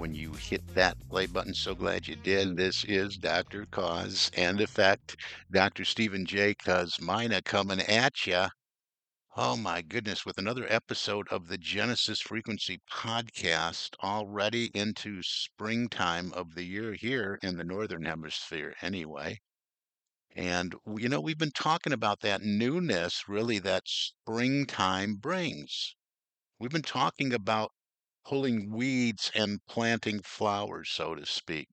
when you hit that play button. So glad you did. This is Dr. Koz and Effect, Dr. Stephen J. Kosmyna coming at you. Oh my goodness, with another episode of the Genesis Frequency podcast, already into springtime of the year here in the Northern Hemisphere, anyway. And, you know, we've been talking about that newness really that springtime brings. We've been talking about pulling weeds and planting flowers, so to speak.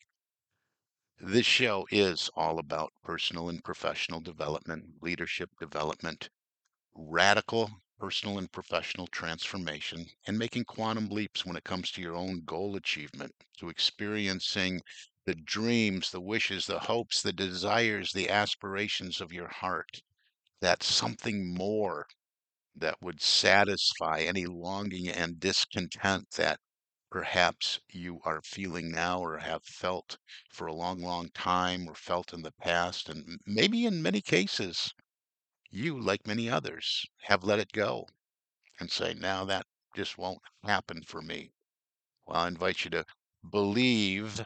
This show is all about personal and professional development, leadership development, radical personal and professional transformation, and making quantum leaps when it comes to your own goal achievement, to experiencing the dreams, the wishes, the hopes, the desires, the aspirations of your heart. That something more that would satisfy any longing and discontent that perhaps you are feeling now or have felt for a long, long time or felt in the past. And maybe in many cases, you, like many others, have let it go and say, now that just won't happen for me. Well, I invite you to believe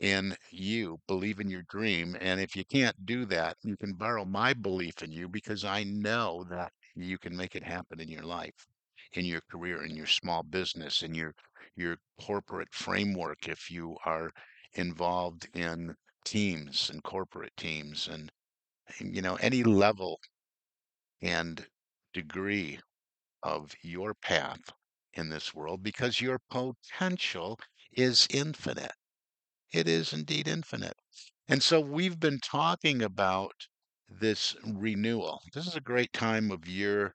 in you, believe in your dream. And if you can't do that, you can borrow my belief in you because I know that you can make it happen in your life, in your career, in your small business, in your your corporate framework if you are involved in teams and corporate teams and you know any level and degree of your path in this world because your potential is infinite it is indeed infinite. And so we've been talking about this renewal. This is a great time of year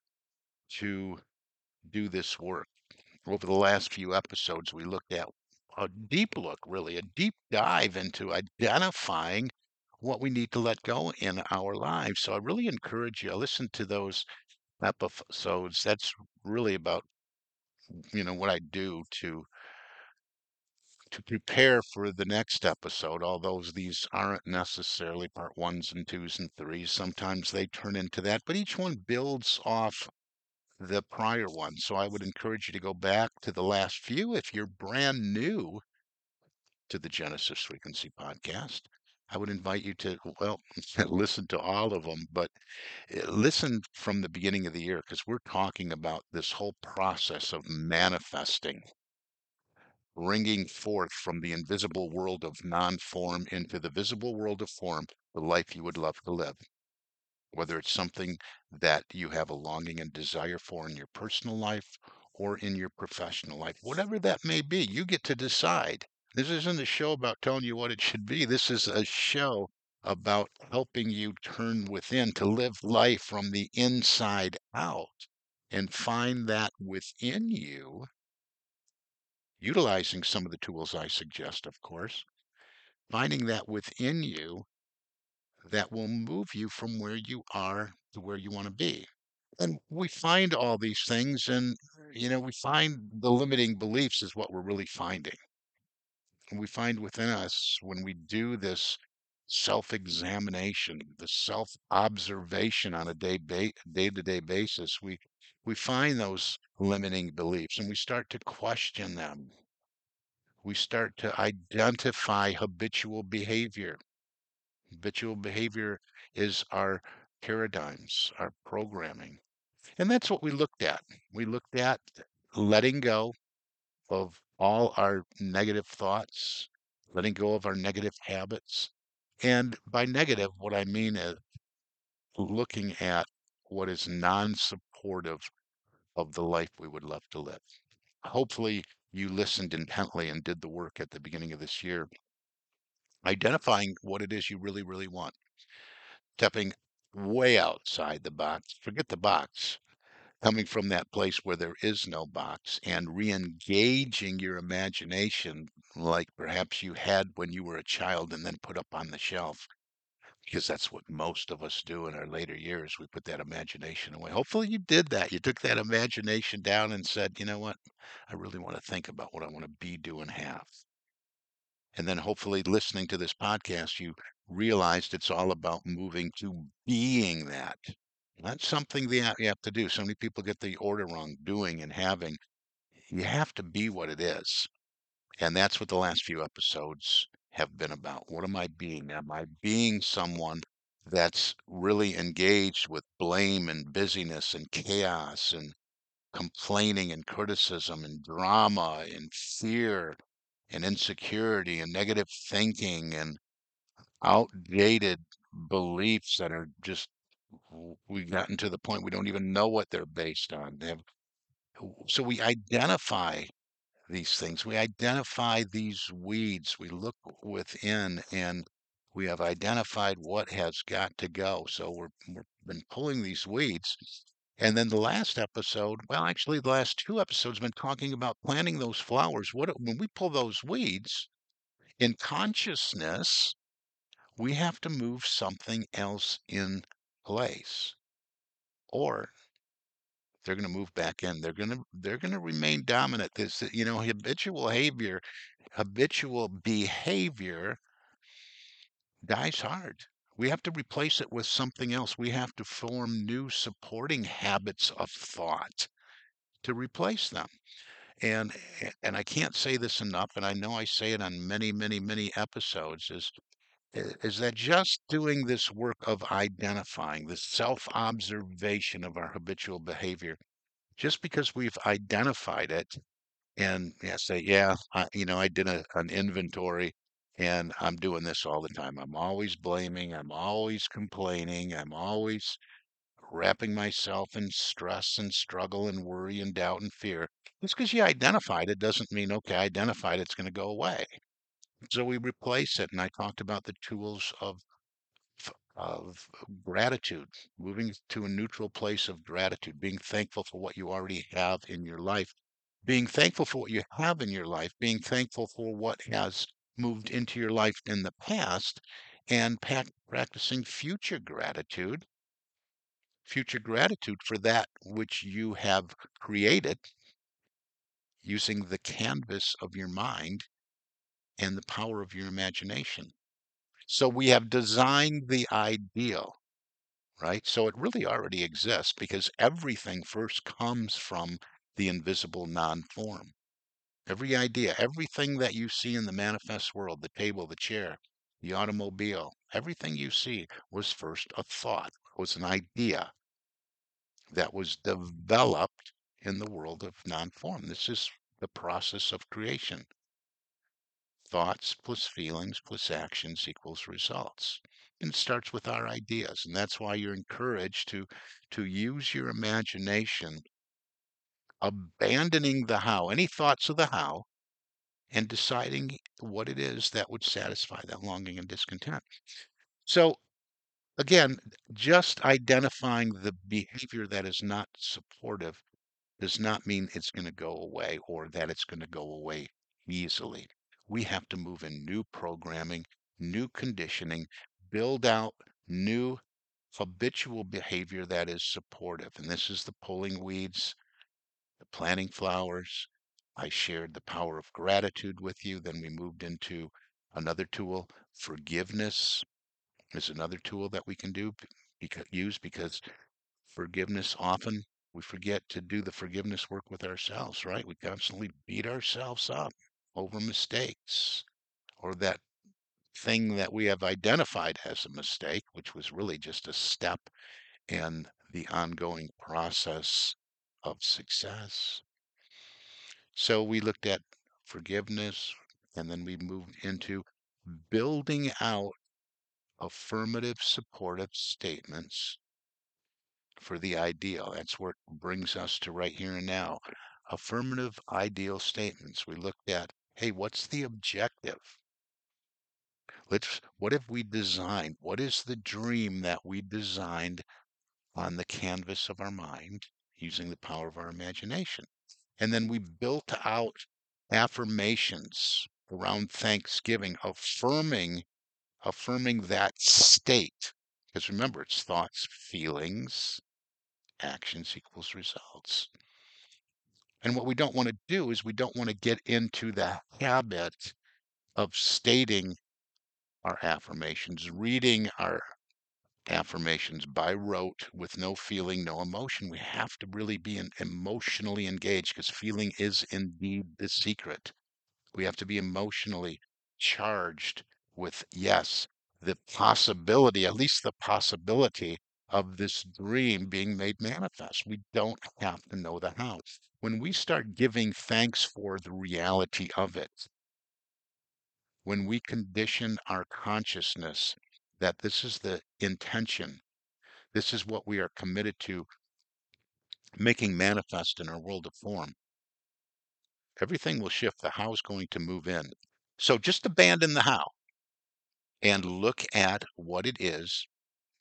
to do this work. Over the last few episodes, we looked at a deep look, really, a deep dive into identifying what we need to let go in our lives. So I really encourage you to listen to those episodes. That's really about, you know, what I do to to prepare for the next episode, although these aren't necessarily part ones and twos and threes. Sometimes they turn into that, but each one builds off the prior one. So I would encourage you to go back to the last few if you're brand new to the Genesis Frequency podcast. I would invite you to, well, listen to all of them, but eh, listen from the beginning of the year because we're talking about this whole process of manifesting bringing forth from the invisible world of non form into the visible world of form the life you would love to live. Whether it's something that you have a longing and desire for in your personal life or in your professional life, whatever that may be, you get to decide. This isn't a show about telling you what it should be. This is a show about helping you turn within to live life from the inside out and find that within you utilizing some of the tools I suggest, of course, finding that within you that will move you from where you are to where you want to be. And we find all these things, and you know, we find the limiting beliefs is what we're really finding. And we find within us when we do this self-examination, the self-observation on a day ba- day-to-day basis, we we find those limiting beliefs and we start to question them. We start to identify habitual behavior. Habitual behavior is our paradigms, our programming. And that's what we looked at. We looked at letting go of all our negative thoughts, letting go of our negative habits. And by negative, what I mean is looking at what is non-supportive of the life we would love to live. Hopefully, you listened intently and did the work at the beginning of this year, identifying what it is you really, really want, stepping way outside the box. Forget the box, coming from that place where there is no box and re-engaging your imagination like perhaps you had when you were a child and then put up on the shelf because that's what most of us do in our later years. We put that imagination away. Hopefully, you did that. You took that imagination down and said, you know what? I really want to think about what I want to be, do, and have. And then hopefully, listening to this podcast, you realized it's all about moving to being that. Not something that you have to do. So many people get the order wrong doing and having. You have to be what it is. And that's what the last few episodes have been about. What am I being? Am I being someone that's really engaged with blame and busyness and chaos and complaining and criticism and drama and fear and insecurity and negative thinking and outdated beliefs that are just we've gotten to the point we don't even know what they're based on. They have, so we identify these things. We identify these weeds. We look within and we have identified what has got to go. So we're, we've been pulling these weeds. And then the last episode, well, actually, the last two episodes been talking about planting those flowers. What when we pull those weeds in consciousness, we have to move something else in place, or they're going to move back in. They're going to they're going to remain dominant. This you know habitual behavior, habitual behavior dies hard. We have to replace it with something else. We have to form new supporting habits of thought to replace them. And and I can't say this enough, and I know I say it on many, many, many episodes, is is that just doing this work of identifying, the self-observation of our habitual behavior, just because we've identified it and say, yeah, I, you know, I did a, an inventory and I'm doing this all the time. I'm always blaming, I'm always complaining, I'm always wrapping myself in stress and struggle and worry and doubt and fear. Just because you identified it doesn't mean, okay, identified it's going to go away. So we replace it. And I talked about the tools of of gratitude, moving to a neutral place of gratitude, being thankful for what you already have in your life, being thankful for what you have in your life, being thankful for what has moved into your life in the past, and practicing future gratitude, future gratitude for that which you have created using the canvas of your mind and the power of your imagination. So we have designed the ideal, right? So it really already exists because everything first comes from the invisible non-form. Every idea, everything that you see in the manifest world, the table, the chair, the automobile, everything you see was first a thought, was an idea that was developed in the world of non-form. This is the process of creation thoughts plus feelings plus actions equals results. And it starts with our ideas. And that's why you're encouraged to, to use your imagination, abandoning the how, any thoughts of the how, and deciding what it is that would satisfy that longing and discontent. So, again, just identifying the behavior that is not supportive does not mean it's going to go away or that it's going to go away easily we have to move in new programming, new conditioning, build out new habitual behavior that is supportive. And this is the pulling weeds, the planting flowers. I shared the power of gratitude with you. Then we moved into another tool. Forgiveness is another tool that we can do because, use because forgiveness often we forget to do the forgiveness work with ourselves, right? We constantly beat ourselves up over mistakes or that thing that we have identified as a mistake, which was really just a step in the ongoing process of success. So we looked at forgiveness, And then we moved into building out affirmative supportive statements for the ideal. That's it brings us to right here and now. Affirmative ideal statements. We looked at, hey, what's the objective? Let's what have we designed? What is the dream that we designed on the canvas of our mind using the power of our imagination? And then we built out affirmations around Thanksgiving, affirming affirming that state. Because remember, it's thoughts, feelings, actions equals results. And what we don't want to do is we don't want to get into the habit of stating our affirmations, reading our affirmations by rote with no feeling, no emotion. We have to really be emotionally engaged because feeling is indeed the secret. We have to be emotionally charged with, yes, the possibility, at least the possibility of this dream being made manifest. We don't have to know the how. When we start giving thanks for the reality of it, when we condition our consciousness that this is the intention, this is what we are committed to making manifest in our world of form, everything will shift. The how is going to move in. So just abandon the how and look at what it is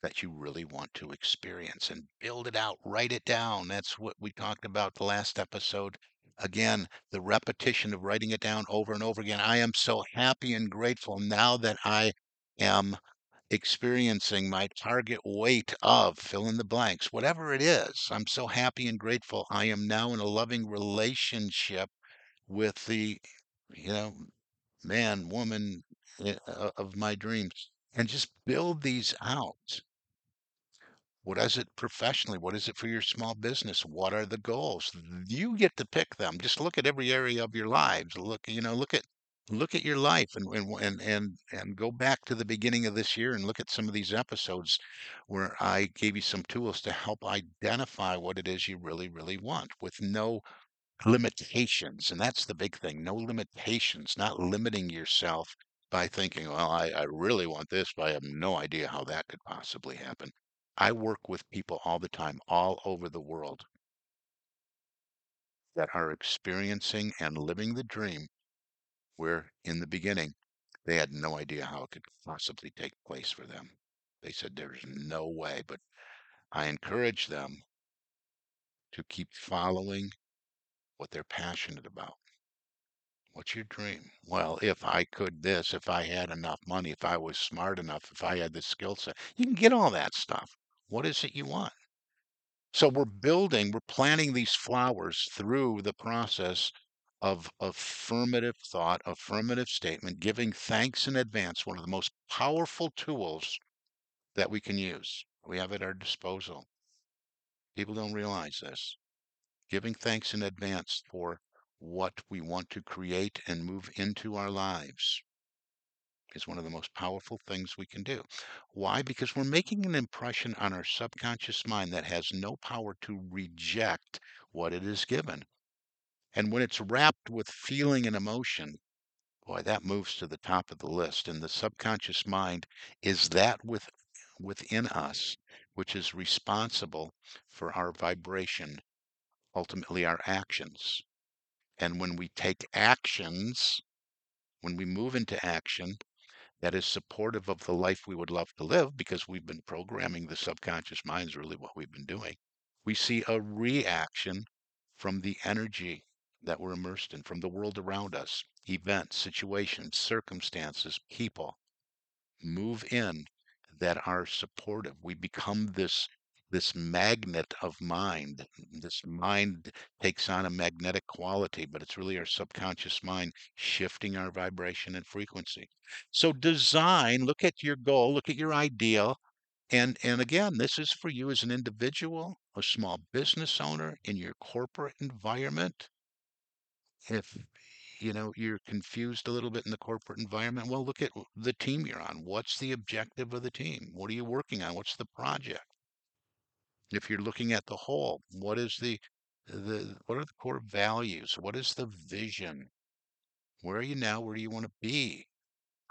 that you really want to experience and build it out, write it down. That's what we talked about the last episode. Again, the repetition of writing it down over and over again. I am so happy and grateful now that I am experiencing my target weight of fill in the blanks, whatever it is. I'm so happy and grateful. I am now in a loving relationship with the, you know, man, woman eh, of my dreams. And just build these out. What is it professionally? What is it for your small business? What are the goals? You get to pick them. Just look at every area of your lives. Look, you know, look at look at your life and and and and go back to the beginning of this year and look at some of these episodes where I gave you some tools to help identify what it is you really really want with no limitations. And that's the big thing. No limitations, not limiting yourself by thinking, well, I, I really want this, but I have no idea how that could possibly happen. I work with people all the time, all over the world, that are experiencing and living the dream where in the beginning they had no idea how it could possibly take place for them. They said there's no way, but I encourage them to keep following what they're passionate about. What's your dream? Well, if I could this, if I had enough money, if I was smart enough, if I had the skill set, you can get all that stuff. What is it you want? So we're building, we're planting these flowers through the process of affirmative thought, affirmative statement, giving thanks in advance, one of the most powerful tools that we can use. We have at our disposal. People don't realize this. Giving thanks in advance for what we want to create and move into our lives is one of the most powerful things we can do. Why? Because we're making an impression on our subconscious mind that has no power to reject what it is given. And when it's wrapped with feeling and emotion, boy, that moves to the top of the list. And the subconscious mind is that with, within us, which is responsible for our vibration, ultimately our actions. And when we take actions, when we move into action, that is supportive of the life we would love to live because we've been programming the subconscious mind is really what we've been doing. We see a reaction from the energy that we're immersed in, from the world around us, events, situations, circumstances, people move in that are supportive. We become this this magnet of mind. This mind takes on a magnetic quality, but it's really our subconscious mind shifting our vibration and frequency. So design, look at your goal, look at your ideal. And, and again, this is for you as an individual, a small business owner in your corporate environment. If you know you're confused a little bit in the corporate environment, well, look at the team you're on. What's the objective of the team? What are you working on? What's the project? If you're looking at the whole, what is the the what are the core values? What is the vision? Where are you now? Where do you want to be?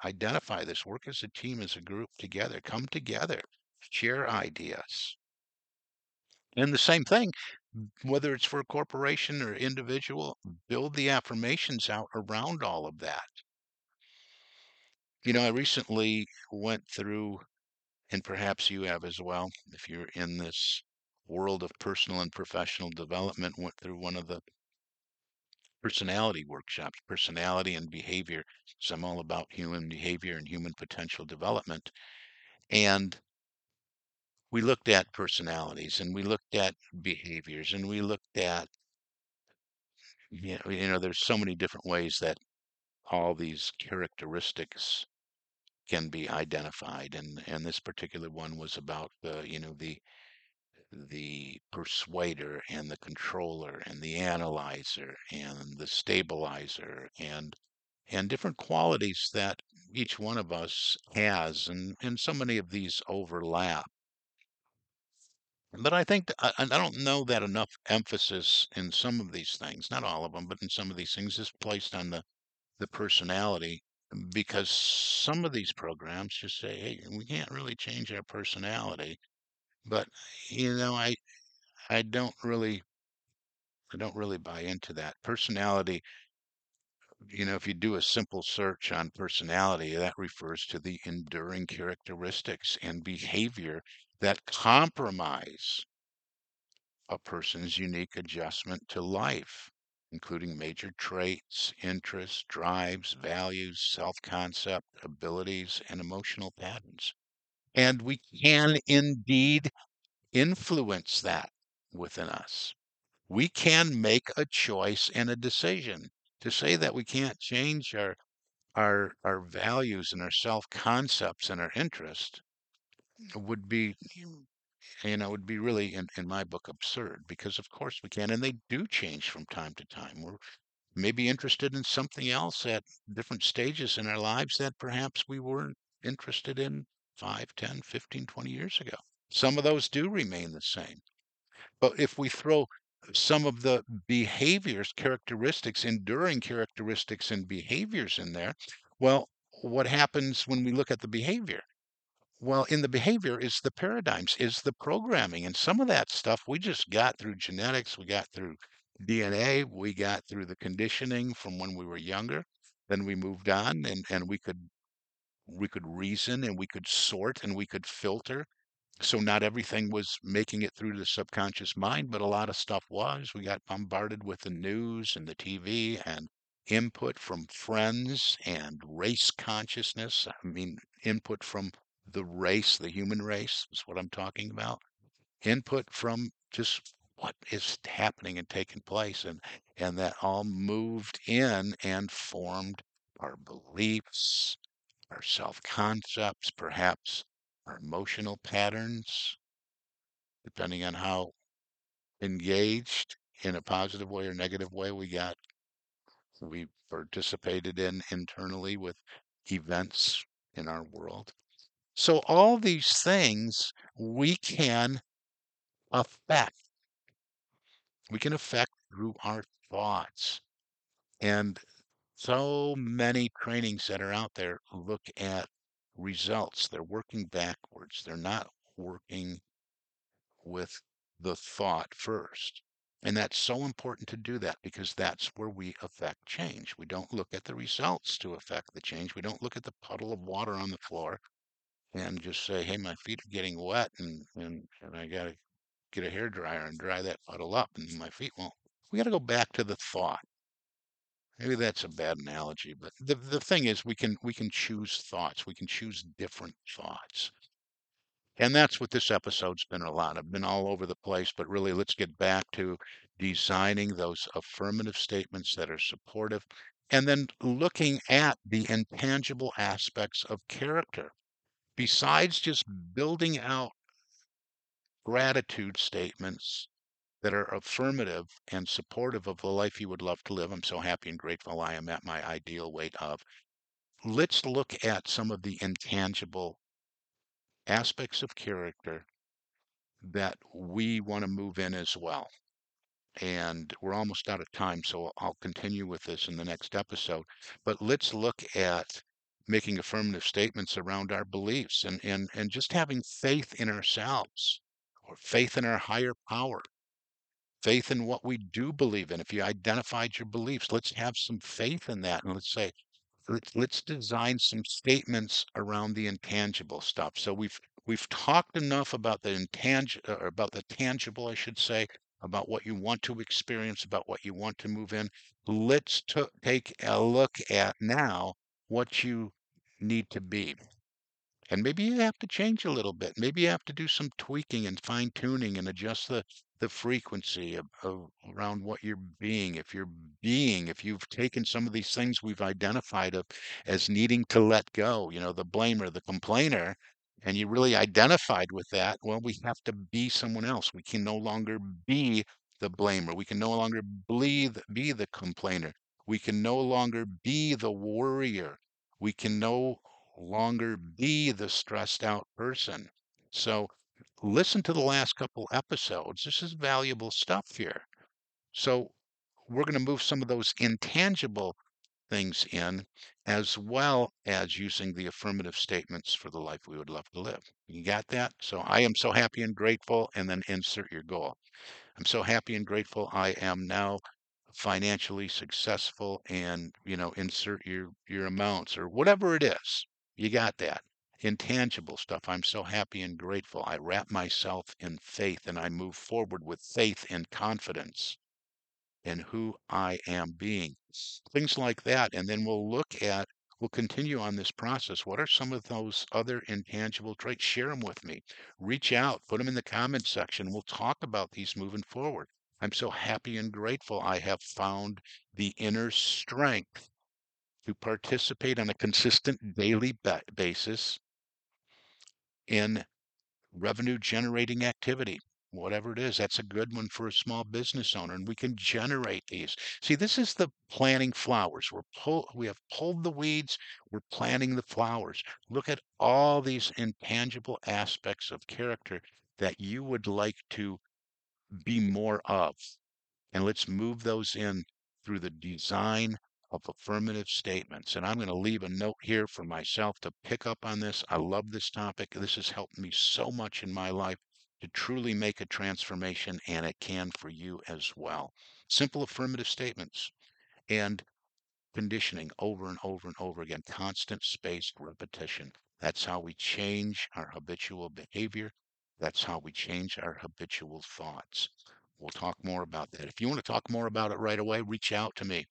Identify this. Work as a team, as a group together. Come together. Share ideas. And the same thing, whether it's for a corporation or individual, build the affirmations out around all of that. You know, I recently went through, and perhaps you have as well, if you're in this world of personal and professional development, went through one of the personality workshops, personality and behavior. So I'm all about human behavior and human potential development. And we looked at personalities and we looked at behaviors and we looked at you know, you know there's so many different ways that all these characteristics can be identified and and this particular one was about the you know the the persuader and the controller and the analyzer and the stabilizer and and different qualities that each one of us has and and so many of these overlap. But I think I, I don't know that enough emphasis in some of these things, not all of them, but in some of these things is placed on the the personality because some of these programs just say, hey, we can't really change our personality. But you know, I I don't really I don't really buy into that. Personality, you know, if you do a simple search on personality, that refers to the enduring characteristics and behavior that compromise a person's unique adjustment to life, including major traits, interests, drives, values, self concept, abilities, and emotional patterns. And we can indeed influence that within us. We can make a choice and a decision. To say that we can't change our our our values and our self concepts and our interest would be you know, would be really, in, in my book, absurd because, of course, we can. And they do change from time to time. We're maybe interested in something else at different stages in our lives that perhaps we weren't interested in 5, 10, 15, 20 years ago. Some of those do remain the same. But if we throw some of the behaviors, characteristics, enduring characteristics and behaviors in there, well, what happens when we look at the behavior? Well, in the behavior is the paradigms, is the programming. And some of that stuff we just got through genetics, we got through DNA, we got through the conditioning from when we were younger. Then we moved on and, and we could we could reason and we could sort and we could filter. So not everything was making it through the subconscious mind, but a lot of stuff was. We got bombarded with the news and the TV and input from friends and race consciousness. I mean, input from the race, the human race is what I'm talking about. Input from just what is happening and taking place and and that all moved in and formed our beliefs, our self-concepts, perhaps our emotional patterns, depending on how engaged in a positive way or negative way we got we participated in internally with events in our world. So all these things we can affect. We can affect through our thoughts. And so many trainings that are out there look at results. They're working backwards. They're not working with the thought first. And that's so important to do that because that's where we affect change. We don't look at the results to affect the change. We don't look at the puddle of water on the floor and just say, hey, my feet are getting wet and, and, and I got to get a hair dryer and dry that puddle up and my feet won't. We got to go back to the thought. Maybe that's a bad analogy, but the, the thing is we can we can choose thoughts. We can choose different thoughts. And that's what this episode's been a lot. I've been all over the place, but really let's get back to designing those affirmative statements that are supportive and then looking at the intangible aspects of character besides just building out gratitude statements that are affirmative and supportive of the life you would love to live. I'm so happy and grateful I am at my ideal weight of. Let's look at some of the intangible aspects of character that we want to move in as well. and we're almost out of time, so I'll continue with this in the next episode. But let's look at making affirmative statements around our beliefs and, and, and just having faith in ourselves or faith in our higher power, faith in what we do believe in. If you identified your beliefs, let's have some faith in that. And let's say, let's, let's design some statements around the intangible stuff. So we've we've talked enough about the intangible, uh, or about the tangible, I should say, about what you want to experience, about what you want to move in. Let's t- take a look at now what you need to be. And maybe you have to change a little bit. Maybe you have to do some tweaking and fine tuning and adjust the, the frequency of, of around what you're being. If you're being, if you've taken some of these things we've identified of as needing to let go, you know, the blamer, the complainer, and you really identified with that, well, we have to be someone else. We can no longer be the blamer. We can no longer bleed, be the complainer. We can no longer be the worrier. We can no longer be the stressed out person. So listen to the last couple episodes. This is valuable stuff here. So we're going to move some of those intangible things in, as well as using the affirmative statements for the life we would love to live. You got that? So I am so happy and grateful, and then insert your goal. I'm so happy and grateful I am now financially successful and you know insert your your amounts or whatever it is you got that intangible stuff i'm so happy and grateful i wrap myself in faith and i move forward with faith and confidence in who i am being things like that and then we'll look at we'll continue on this process what are some of those other intangible traits share them with me reach out put them in the comment section we'll talk about these moving forward I'm so happy and grateful I have found the inner strength to participate on a consistent daily basis in revenue generating activity. Whatever it is, that's a good one for a small business owner, and we can generate these. See, this is the planting flowers. We're pull, we have pulled the weeds, we're planting the flowers. Look at all these intangible aspects of character that you would like to be more of. And let's move those in through the design of affirmative statements. And I'm going to leave a note here for myself to pick up on this. I love this topic. This has helped me so much in my life to truly make a transformation, and it can for you as well. Simple affirmative statements and conditioning over and over and over again, constant spaced repetition. That's how we change our habitual behavior. That's how we change our habitual thoughts. We'll talk more about that. If you want to talk more about it right away, reach out to me.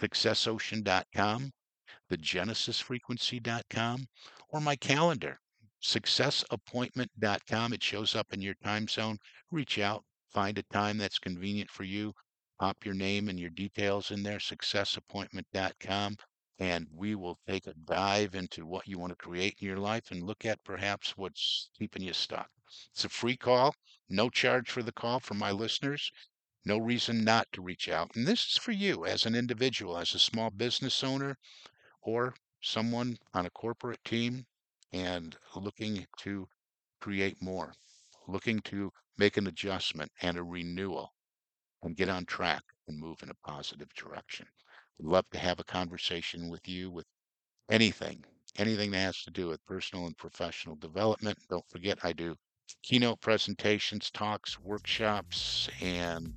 SuccessOcean.com, thegenesisfrequency.com, or my calendar, successappointment.com. It shows up in your time zone. Reach out, find a time that's convenient for you. Pop your name and your details in there, successappointment.com and we will take a dive into what you want to create in your life and look at perhaps what's keeping you stuck. It's a free call, no charge for the call for my listeners, no reason not to reach out. And this is for you as an individual, as a small business owner, or someone on a corporate team and looking to create more, looking to make an adjustment and a renewal and get on track and move in a positive direction love to have a conversation with you with anything, anything that has to do with personal and professional development. Don't forget, I do keynote presentations, talks, workshops, and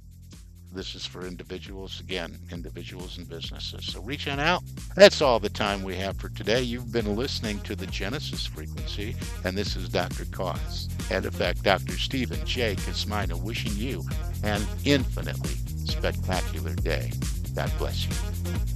this is for individuals, again, individuals and businesses. So reach on out. That's all the time we have for today. You've been listening to the Genesis frequency, and this is Dr. Koz. And in fact, Dr. Stephen J. Kosmyna wishing you an infinitely spectacular day. God bless you.